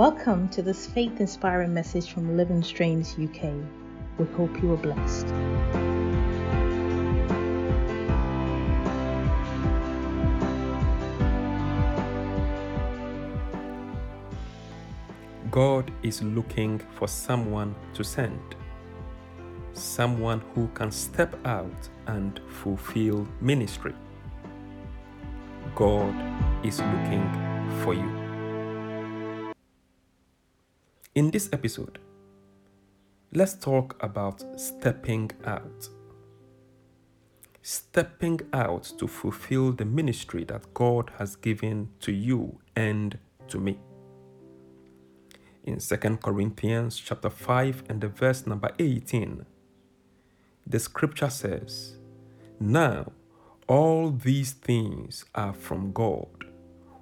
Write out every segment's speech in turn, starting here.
Welcome to this faith inspiring message from Living Streams UK. We hope you are blessed. God is looking for someone to send, someone who can step out and fulfill ministry. God is looking for you. In this episode, let's talk about stepping out. Stepping out to fulfill the ministry that God has given to you and to me. In 2 Corinthians chapter 5 and the verse number 18, the scripture says, Now all these things are from God,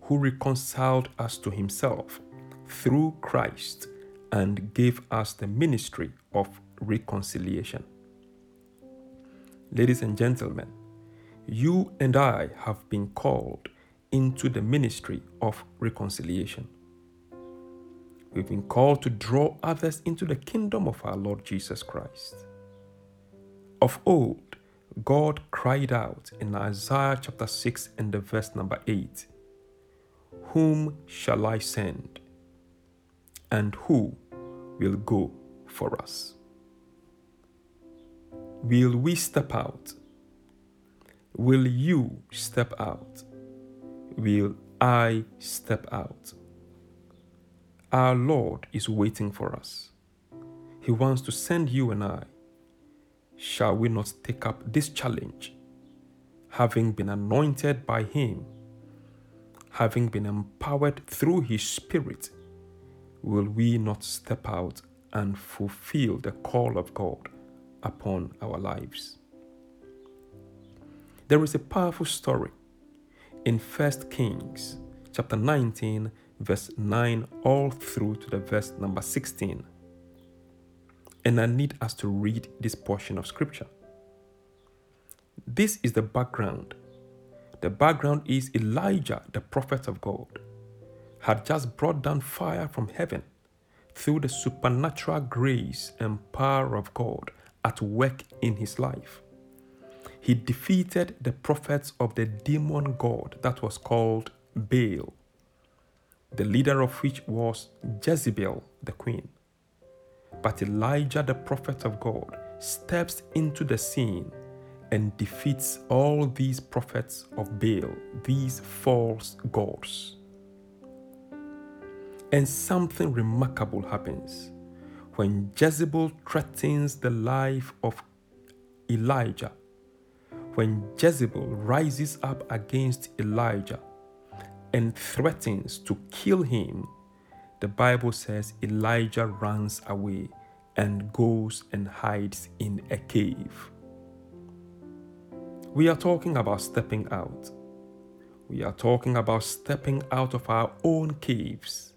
who reconciled us to himself through Christ and gave us the ministry of reconciliation. Ladies and gentlemen, you and I have been called into the ministry of reconciliation. We've been called to draw others into the kingdom of our Lord Jesus Christ. Of old, God cried out in Isaiah chapter 6 and the verse number 8 Whom shall I send? And who will go for us? Will we step out? Will you step out? Will I step out? Our Lord is waiting for us. He wants to send you and I. Shall we not take up this challenge? Having been anointed by Him, having been empowered through His Spirit, will we not step out and fulfill the call of God upon our lives? There is a powerful story in 1 Kings chapter 19 verse 9 all through to the verse number 16. And I need us to read this portion of scripture. This is the background. The background is Elijah, the prophet of God, had just brought down fire from heaven through the supernatural grace and power of God at work in his life. He defeated the prophets of the demon god that was called Baal the leader of which was Jezebel, the queen. But Elijah, the prophet of God, steps into the scene and defeats all these prophets of Baal, these false gods. And something remarkable happens when Jezebel threatens the life of Elijah. When Jezebel rises up against Elijah, and threatens to kill him, the Bible says Elijah runs away and goes and hides in a cave. We are talking about stepping out. We are talking about stepping out of our own caves.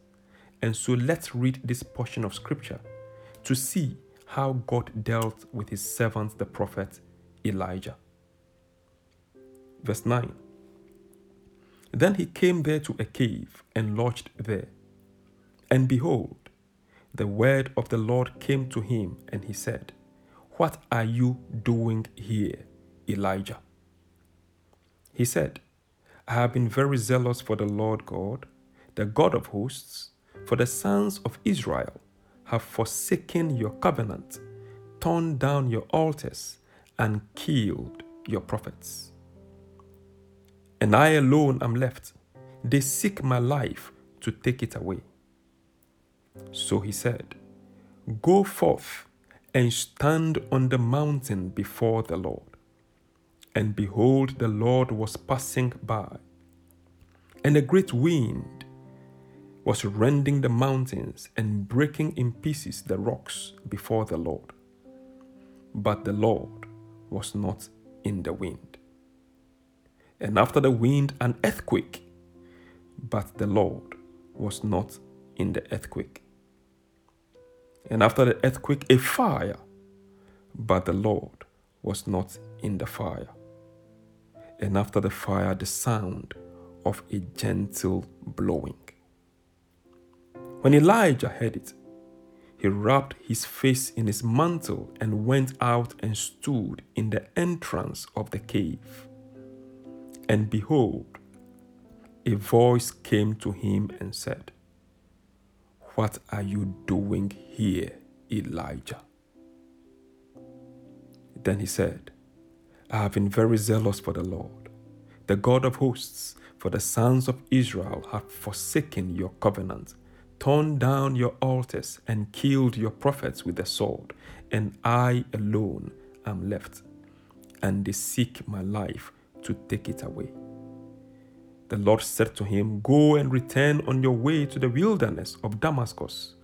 And so let's read this portion of scripture to see how God dealt with his servant, the prophet Elijah. Verse 9 then he came there to a cave and lodged there. And behold, the word of the Lord came to him, and he said, What are you doing here, Elijah? He said, I have been very zealous for the Lord God, the God of hosts, for the sons of Israel have forsaken your covenant, torn down your altars, and killed your prophets and I alone am left. They seek my life to take it away. So he said, Go forth and stand on the mountain before the Lord. And behold, the Lord was passing by, and a great wind was rending the mountains and breaking in pieces the rocks before the Lord. But the Lord was not in the wind and after the wind, an earthquake. But the Lord was not in the earthquake. And after the earthquake, a fire. But the Lord was not in the fire. And after the fire, the sound of a gentle blowing. When Elijah heard it, he wrapped his face in his mantle and went out and stood in the entrance of the cave. And behold, a voice came to him and said, What are you doing here, Elijah? Then he said, I have been very zealous for the Lord, the God of hosts, for the sons of Israel have forsaken your covenant, torn down your altars, and killed your prophets with the sword, and I alone am left, and they seek my life to take it away. The Lord said to him, Go and return on your way to the wilderness of Damascus.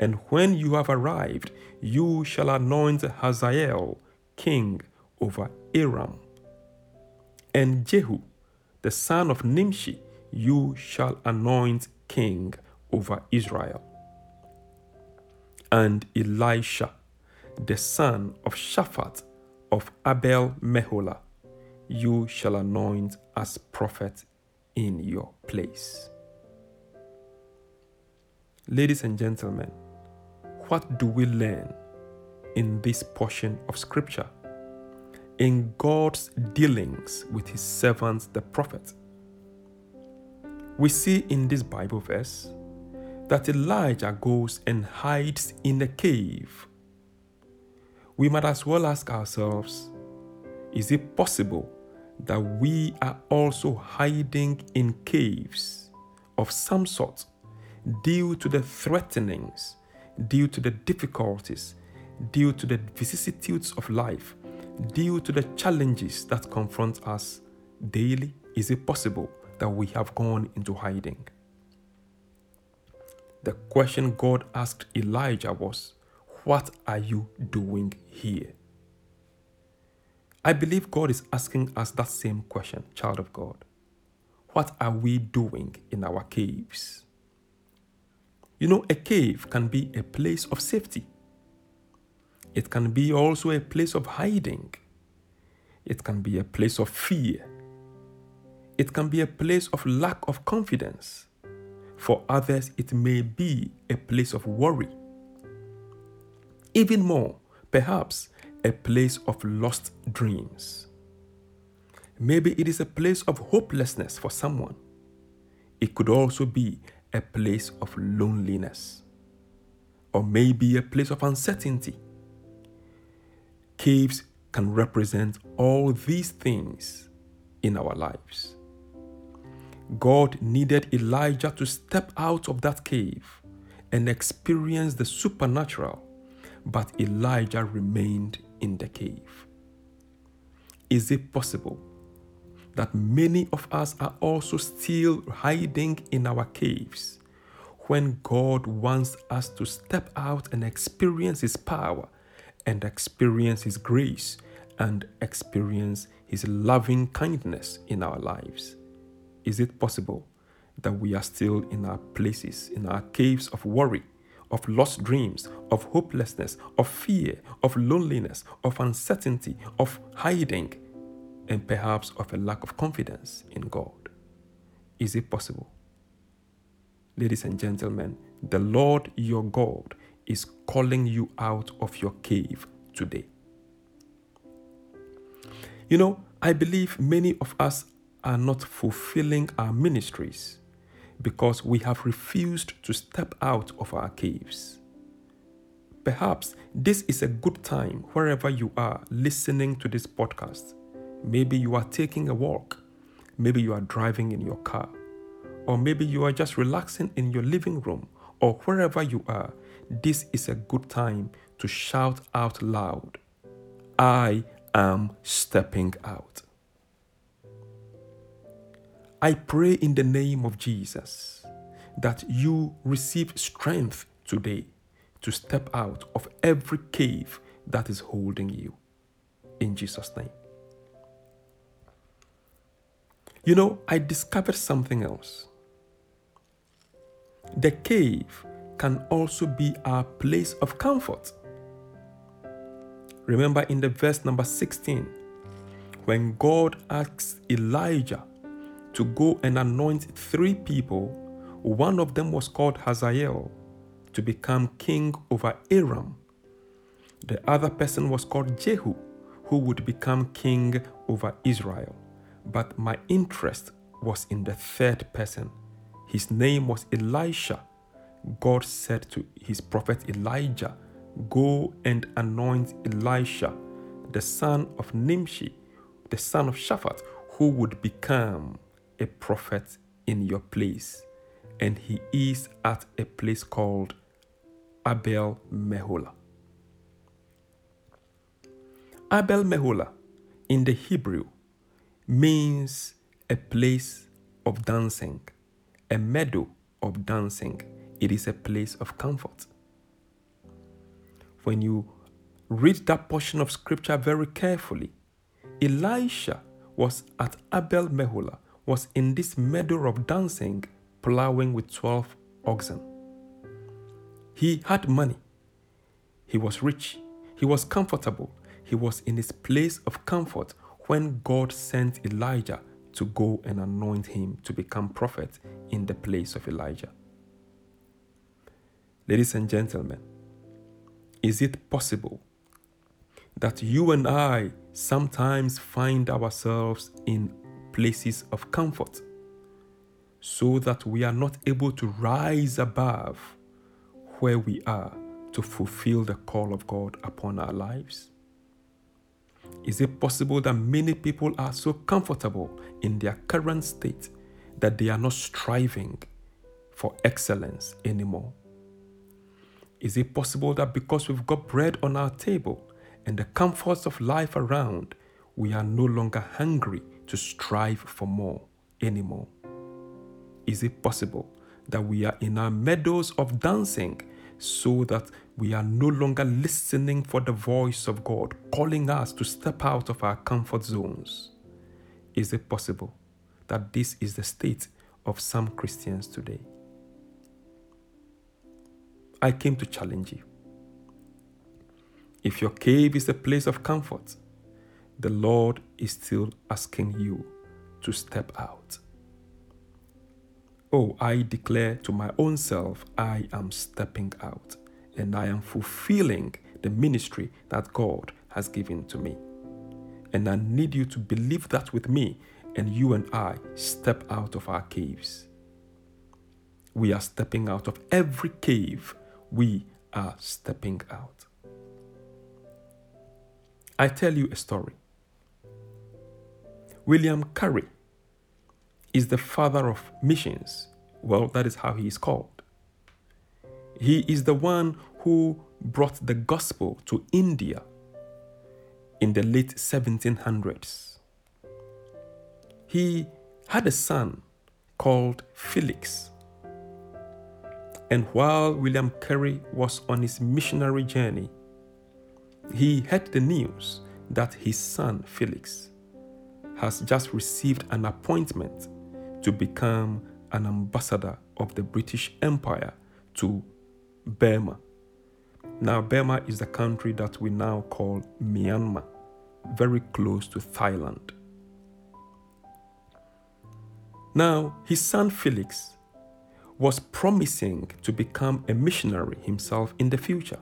And when you have arrived, you shall anoint Hazael king over Aram. And Jehu, the son of Nimshi, you shall anoint king over Israel. And Elisha, the son of Shaphat of Abel Meholah, you shall anoint as prophet in your place. Ladies and gentlemen, what do we learn in this portion of Scripture? In God's dealings with His servants, the prophet. We see in this Bible verse that Elijah goes and hides in a cave. We might as well ask ourselves is it possible that we are also hiding in caves of some sort due to the threatenings, due to the difficulties, due to the vicissitudes of life, due to the challenges that confront us daily? Is it possible that we have gone into hiding? The question God asked Elijah was, What are you doing here? I believe God is asking us that same question, child of God. What are we doing in our caves? You know, a cave can be a place of safety. It can be also a place of hiding. It can be a place of fear. It can be a place of lack of confidence. For others, it may be a place of worry. Even more, perhaps a place of lost dreams. Maybe it is a place of hopelessness for someone. It could also be a place of loneliness, or maybe a place of uncertainty. Caves can represent all these things in our lives. God needed Elijah to step out of that cave and experience the supernatural, but Elijah remained in the cave. Is it possible that many of us are also still hiding in our caves when God wants us to step out and experience His power and experience His grace and experience His loving kindness in our lives? Is it possible that we are still in our places, in our caves of worry? of lost dreams, of hopelessness, of fear, of loneliness, of uncertainty, of hiding, and perhaps of a lack of confidence in God. Is it possible? Ladies and gentlemen, the Lord your God is calling you out of your cave today. You know, I believe many of us are not fulfilling our ministries because we have refused to step out of our caves. Perhaps this is a good time wherever you are listening to this podcast. Maybe you are taking a walk, maybe you are driving in your car, or maybe you are just relaxing in your living room, or wherever you are. This is a good time to shout out loud I am stepping out. I pray in the name of Jesus that you receive strength today to step out of every cave that is holding you. In Jesus' name. You know, I discovered something else. The cave can also be our place of comfort. Remember in the verse number 16, when God asks Elijah to go and anoint three people. One of them was called Hazael, to become king over Aram. The other person was called Jehu, who would become king over Israel. But my interest was in the third person. His name was Elisha. God said to his prophet Elijah, Go and anoint Elisha, the son of Nimshi, the son of Shaphat, who would become a prophet in your place. And he is at a place called Abel Meholah. Abel Meholah in the Hebrew means a place of dancing, a meadow of dancing. It is a place of comfort. When you read that portion of scripture very carefully, Elisha was at Abel Meholah, was in this meadow of dancing, plowing with 12 oxen. He had money. He was rich. He was comfortable. He was in his place of comfort when God sent Elijah to go and anoint him to become prophet in the place of Elijah. Ladies and gentlemen, is it possible that you and I sometimes find ourselves in places of comfort so that we are not able to rise above where we are to fulfill the call of God upon our lives? Is it possible that many people are so comfortable in their current state that they are not striving for excellence anymore? Is it possible that because we've got bread on our table and the comforts of life around, we are no longer hungry to strive for more anymore? Is it possible that we are in our meadows of dancing so that we are no longer listening for the voice of God calling us to step out of our comfort zones? Is it possible that this is the state of some Christians today? I came to challenge you. If your cave is a place of comfort, the Lord is still asking you to step out. Oh, I declare to my own self, I am stepping out and I am fulfilling the ministry that God has given to me. And I need you to believe that with me, and you and I step out of our caves. We are stepping out of every cave we are stepping out. I tell you a story. William Carey is the father of missions. Well, that is how he is called. He is the one who brought the gospel to India in the late 1700s. He had a son called Felix. And while William Carey was on his missionary journey, he heard the news that his son Felix has just received an appointment to become an ambassador of the British Empire to Burma. Now, Burma is the country that we now call Myanmar, very close to Thailand. Now, his son Felix was promising to become a missionary himself in the future.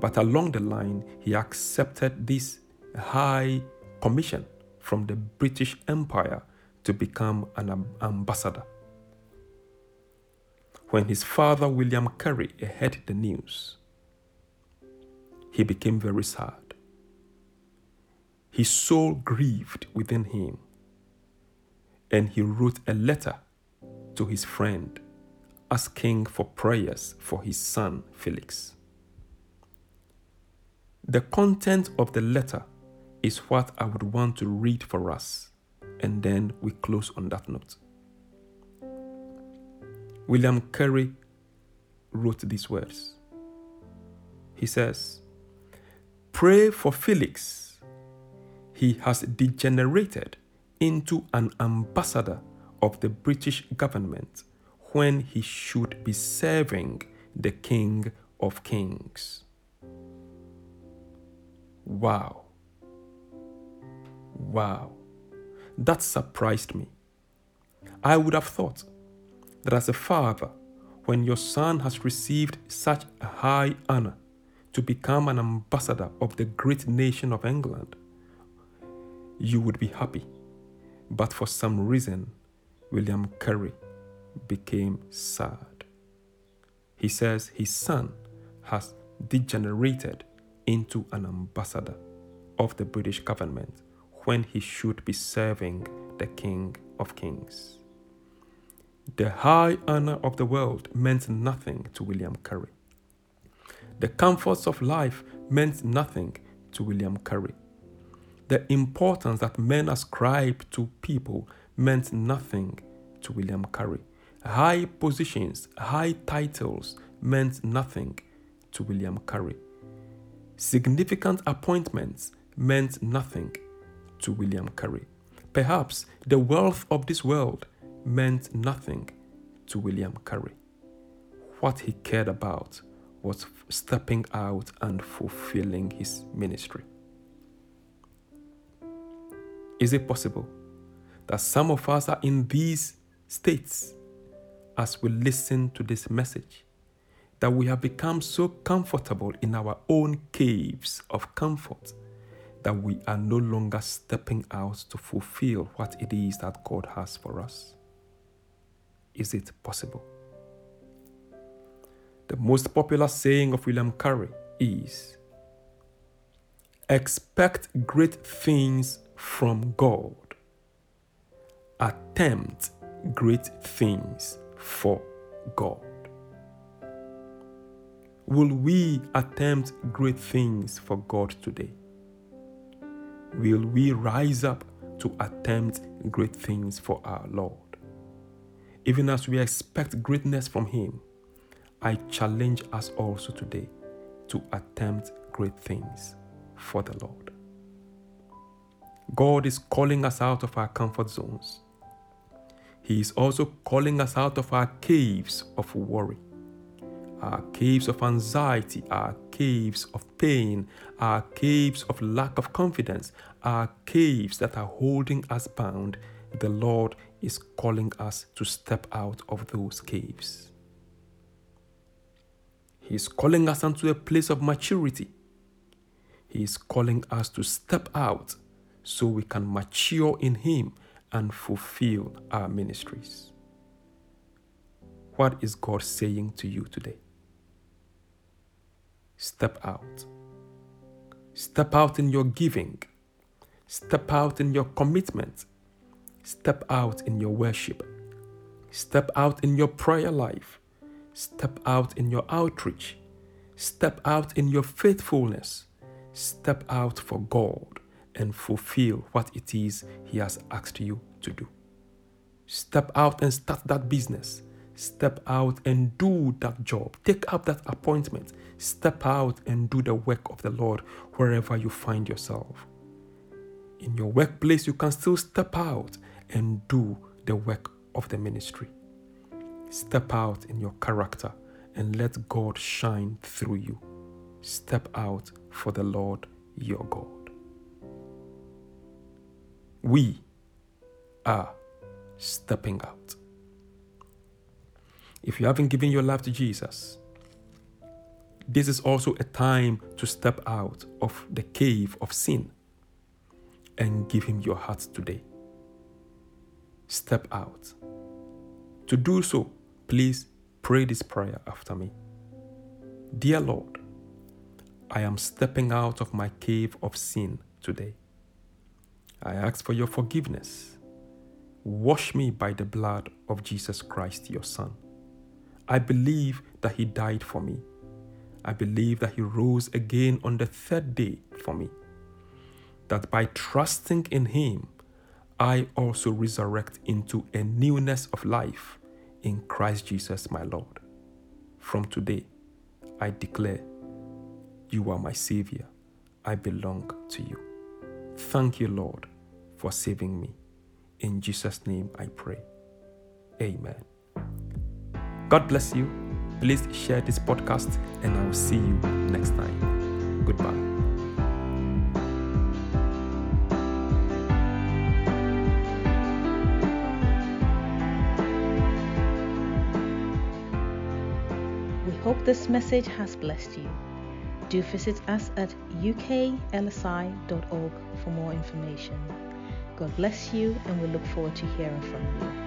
But along the line, he accepted this high commission from the British Empire to become an ambassador. When his father, William Carey, heard the news, he became very sad. His soul grieved within him, and he wrote a letter to his friend asking for prayers for his son Felix. The content of the letter is what I would want to read for us, and then we close on that note. William Carey wrote these words. He says, Pray for Felix. He has degenerated into an ambassador of the British government when he should be serving the King of Kings. Wow. Wow. That surprised me. I would have thought that as a father when your son has received such a high honor to become an ambassador of the great nation of England, you would be happy. But for some reason, William Carey became sad. He says his son has degenerated into an ambassador of the British government when he should be serving the King of Kings. The high honor of the world meant nothing to William Carey. The comforts of life meant nothing to William Carey. The importance that men ascribe to people meant nothing to William Carey. High positions, high titles meant nothing to William Carey. Significant appointments meant nothing to William Carey. Perhaps the wealth of this world meant nothing to William Carey. What he cared about was stepping out and fulfilling his ministry. Is it possible that some of us are in these states as we listen to this message? That we have become so comfortable in our own caves of comfort that we are no longer stepping out to fulfill what it is that God has for us? Is it possible? The most popular saying of William Carey is Expect great things from God. Attempt great things for God. Will we attempt great things for God today? Will we rise up to attempt great things for our Lord. Even as we expect greatness from Him, I challenge us also today to attempt great things for the Lord. God is calling us out of our comfort zones. He is also calling us out of our caves of worry our caves of anxiety, our caves of pain, our caves of lack of confidence, our caves that are holding us bound, the Lord is calling us to step out of those caves. He is calling us into a place of maturity. He is calling us to step out so we can mature in Him and fulfill our ministries. What is God saying to you today? Step out. Step out in your giving. Step out in your commitment. Step out in your worship. Step out in your prayer life. Step out in your outreach. Step out in your faithfulness. Step out for God and fulfill what it is He has asked you to do. Step out and start that business. Step out and do that job. Take up that appointment. Step out and do the work of the Lord wherever you find yourself. In your workplace, you can still step out and do the work of the ministry. Step out in your character and let God shine through you. Step out for the Lord your God. We are stepping out. If you haven't given your life to Jesus, this is also a time to step out of the cave of sin and give Him your heart today. Step out. To do so, please pray this prayer after me. Dear Lord, I am stepping out of my cave of sin today. I ask for your forgiveness. Wash me by the blood of Jesus Christ, your Son. I believe that He died for me. I believe that He rose again on the third day for me. That by trusting in Him, I also resurrect into a newness of life in Christ Jesus my Lord. From today, I declare, You are my Savior. I belong to you. Thank you, Lord, for saving me. In Jesus' name I pray. Amen. God bless you. Please share this podcast, and I will see you next time. Goodbye. We hope this message has blessed you. Do visit us at uklsi.org for more information. God bless you, and we look forward to hearing from you.